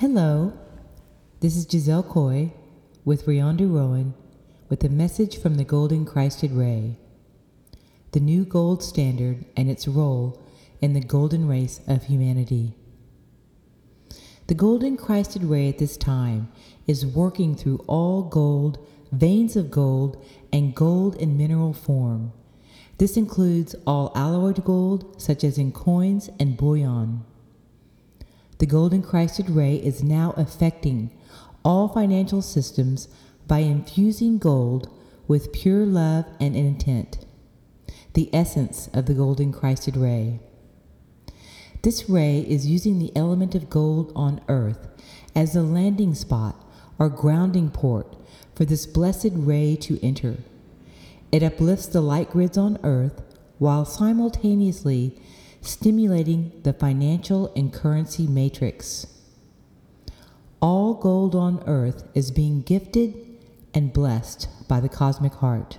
Hello, this is Giselle Koy with Rion DeRouen with a message from the Golden Christed Ray, the new gold standard and its role in the golden race of humanity. The Golden Christed Ray at this time is working through all gold, veins of gold, and gold in mineral form. This includes all alloyed gold, such as in coins and bullion. The Golden Christed Ray is now affecting all financial systems by infusing gold with pure love and intent, the essence of the Golden Christed Ray. This ray is using the element of gold on earth as a landing spot or grounding port for this blessed ray to enter. It uplifts the light grids on earth while simultaneously stimulating the financial and currency matrix. All gold on earth is being gifted and blessed by the cosmic heart.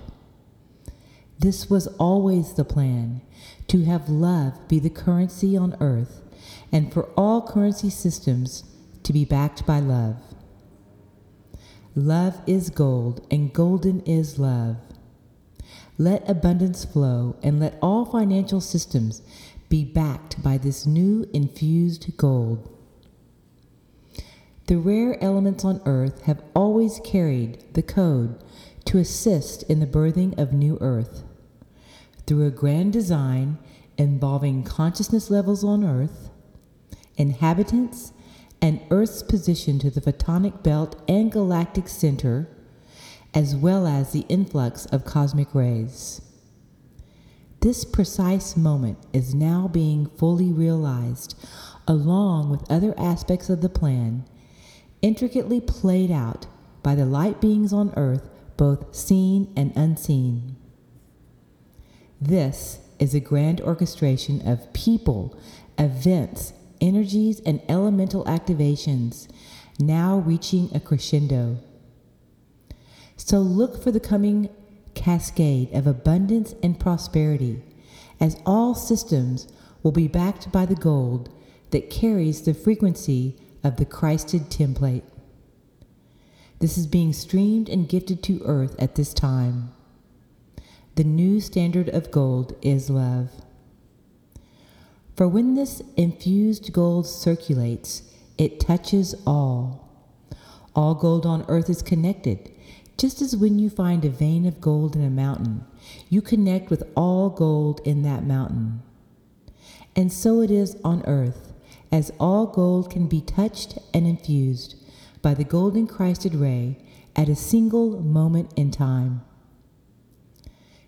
This was always the plan to have love be the currency on earth and for all currency systems to be backed by love. Love is gold, and golden is love. Let abundance flow, and let all financial systems be backed by this new infused gold. The rare elements on earth have always carried the code to assist in the birthing of new earth. Through a grand design involving consciousness levels on earth, inhabitants, and Earth's position to the photonic belt and galactic center, as well as the influx of cosmic rays. This precise moment is now being fully realized, along with other aspects of the plan, intricately played out by the light beings on earth, both seen and unseen. This is a grand orchestration of people, events, energies, and elemental activations, now reaching a crescendo. So look for the coming cascade of abundance and prosperity, as all systems will be backed by the gold that carries the frequency of the Christed template. This is being streamed and gifted to earth at this time. The new standard of gold is love. For when this infused gold circulates, it touches all. All gold on earth is connected. Just as when you find a vein of gold in a mountain, you connect with all gold in that mountain. And so it is on earth, as all gold can be touched and infused by the golden Christed ray at a single moment in time.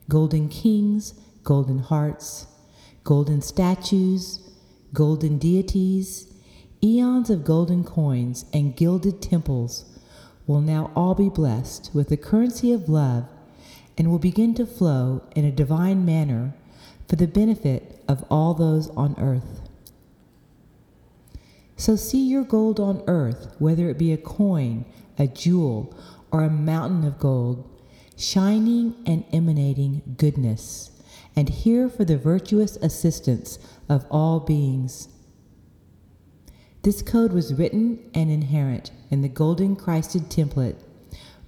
Golden kings, golden hearts, golden statues, golden deities, eons of golden coins, and gilded temples will now all be blessed with the currency of love and will begin to flow in a divine manner for the benefit of all those on earth. So see your gold on earth, whether it be a coin, a jewel, or a mountain of gold, shining and emanating goodness and here for the virtuous assistance of all beings. This code was written and inherent in the golden Christed template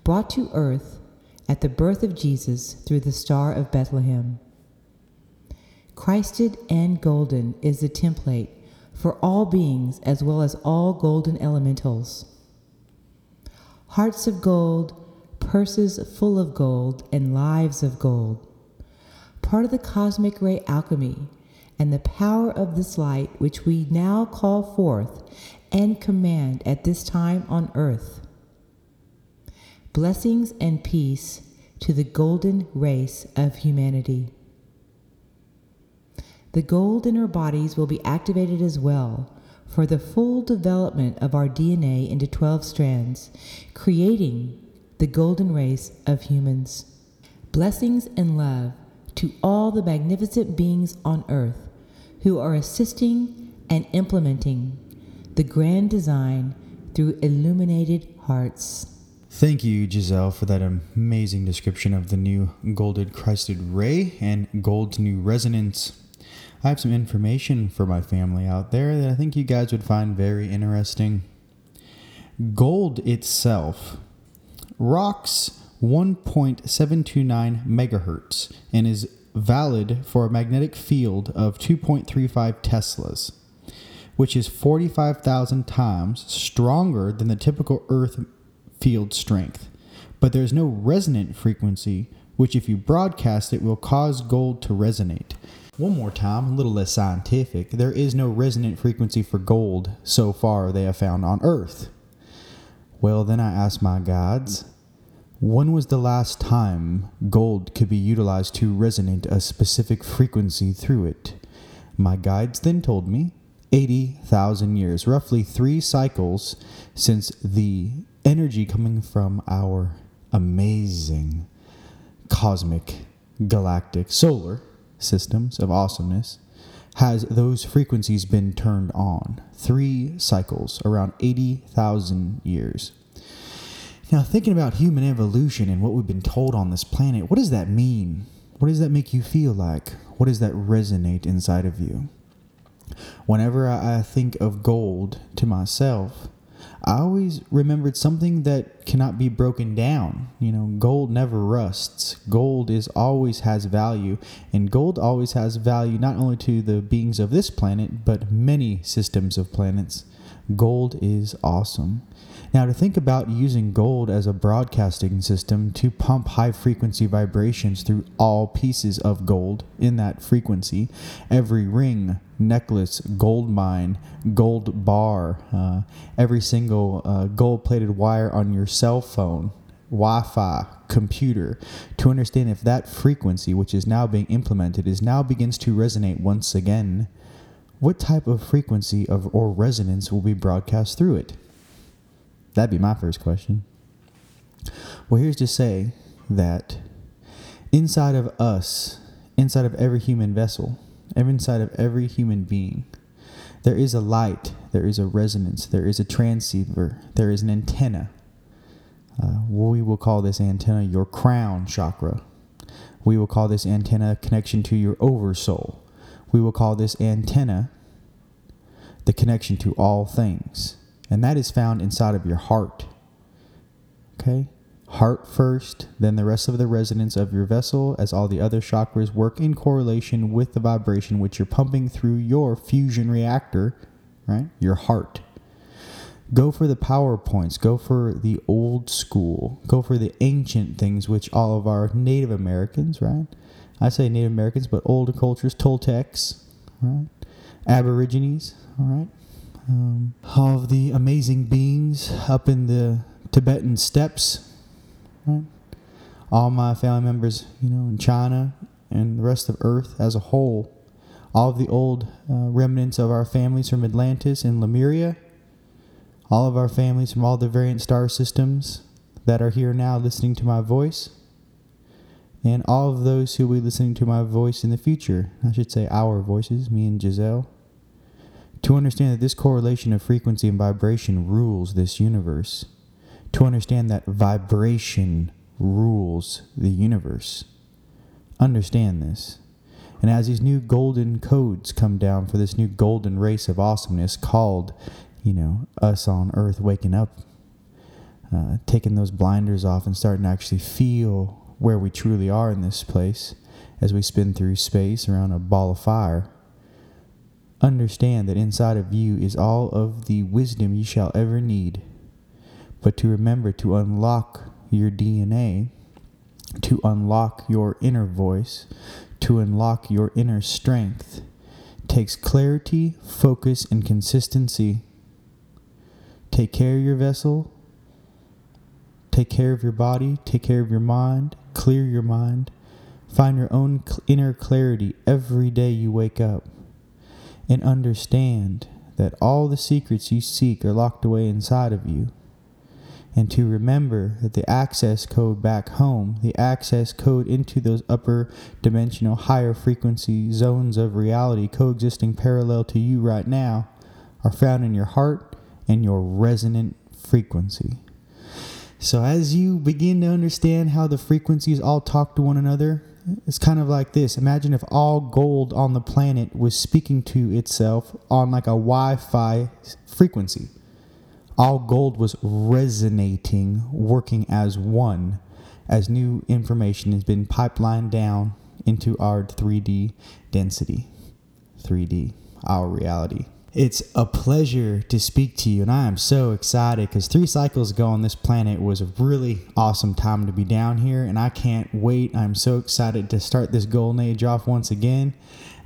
brought to earth at the birth of Jesus through the Star of Bethlehem. Christed and golden is the template for all beings as well as all golden elementals. Hearts of gold, purses full of gold, and lives of gold part of the cosmic ray alchemy and the power of this light which we now call forth and command at this time on earth. Blessings and peace to the golden race of humanity. The gold in our bodies will be activated as well for the full development of our DNA into 12 strands, creating the golden race of humans. Blessings and love to all the magnificent beings on earth who are assisting and implementing the grand design through illuminated hearts. Thank you, Giselle, for that amazing description of the new Golded Christed Ray and Gold's new resonance. I have some information for my family out there that I think you guys would find very interesting. gold itself rocks 1.729 megahertz and is valid for a magnetic field of 2.35 teslas, which is 45,000 times stronger than the typical Earth field strength. But there's no resonant frequency, which, if you broadcast it, will cause gold to resonate. One more time, a little less scientific. There is no resonant frequency for gold so far they have found on Earth. Well, then I asked my gods, when was the last time gold could be utilized to resonate a specific frequency through it? My guides then told me 80,000 years, roughly three cycles since the energy coming from our amazing cosmic, galactic, solar systems of awesomeness has those frequencies been turned on. Three cycles, around 80,000 years. Now, thinking about human evolution and what we've been told on this planet, what does that mean? What does that make you feel like? What does that resonate inside of you? Whenever I think of gold to myself, I always remembered something that cannot be broken down. You know, gold never rusts. Gold is always has value, and gold always has value not only to the beings of this planet, but many systems of planets. Gold is awesome. Now, to think about using gold as a broadcasting system to pump high frequency vibrations through all pieces of gold in that frequency, every ring, necklace, gold mine, gold bar, uh, every single uh, gold plated wire on your cell phone, Wi Fi, computer, to understand if that frequency, which is now being implemented, is now begins to resonate once again. What type of frequency of or resonance will be broadcast through it? That'd be my first question. Well, here's to say that inside of us, inside of every human vessel, inside of every human being, there is a light, there is a resonance, there is a transceiver, there is an antenna. Uh, we will call this antenna your crown chakra. We will call this antenna connection to your oversoul. We will call this antenna the connection to all things and that is found inside of your heart. Okay? Heart first, then the rest of the resonance of your vessel, as all the other chakras work in correlation with the vibration which you're pumping through your fusion reactor, right? Your heart. Go for the power points. Go for the old school. Go for the ancient things, which all of our Native Americans, right? I say Native Americans, but older cultures, Toltecs, right? Aborigines, all right? Um, of the amazing beings up in the Tibetan steppes. Right? All my family members, you know, in China and the rest of Earth as a whole. All of the old uh, remnants of our families from Atlantis and Lemuria. All of our families from all the variant star systems that are here now listening to my voice. And all of those who will be listening to my voice in the future. I should say our voices, me and Giselle. To understand that this correlation of frequency and vibration rules this universe. To understand that vibration rules the universe. Understand this. And as these new golden codes come down for this new golden race of awesomeness called, you know, us on earth waking up, uh, taking those blinders off and starting to actually feel where we truly are in this place as we spin through space around a ball of fire Understand that inside of you is all of the wisdom you shall ever need. But to remember to unlock your DNA, to unlock your inner voice, to unlock your inner strength, takes clarity, focus, and consistency. Take care of your vessel, take care of your body, take care of your mind, clear your mind, find your own inner clarity every day you wake up and understand that all the secrets you seek are locked away inside of you. And to remember that the access code back home, the access code into those upper dimensional, higher frequency zones of reality coexisting parallel to you right now, are found in your heart and your resonant frequency. So, as you begin to understand how the frequencies all talk to one another, it's kind of like this. Imagine if all gold on the planet was speaking to itself on like a Wi Fi frequency. All gold was resonating, working as one, as new information has been pipelined down into our 3D density. 3D, our reality. It's a pleasure to speak to you, and I am so excited because three cycles ago on this planet was a really awesome time to be down here, and I can't wait. I'm so excited to start this golden age off once again.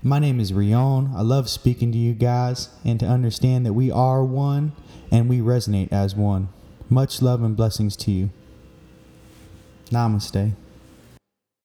My name is Rion. I love speaking to you guys and to understand that we are one and we resonate as one. Much love and blessings to you. Namaste.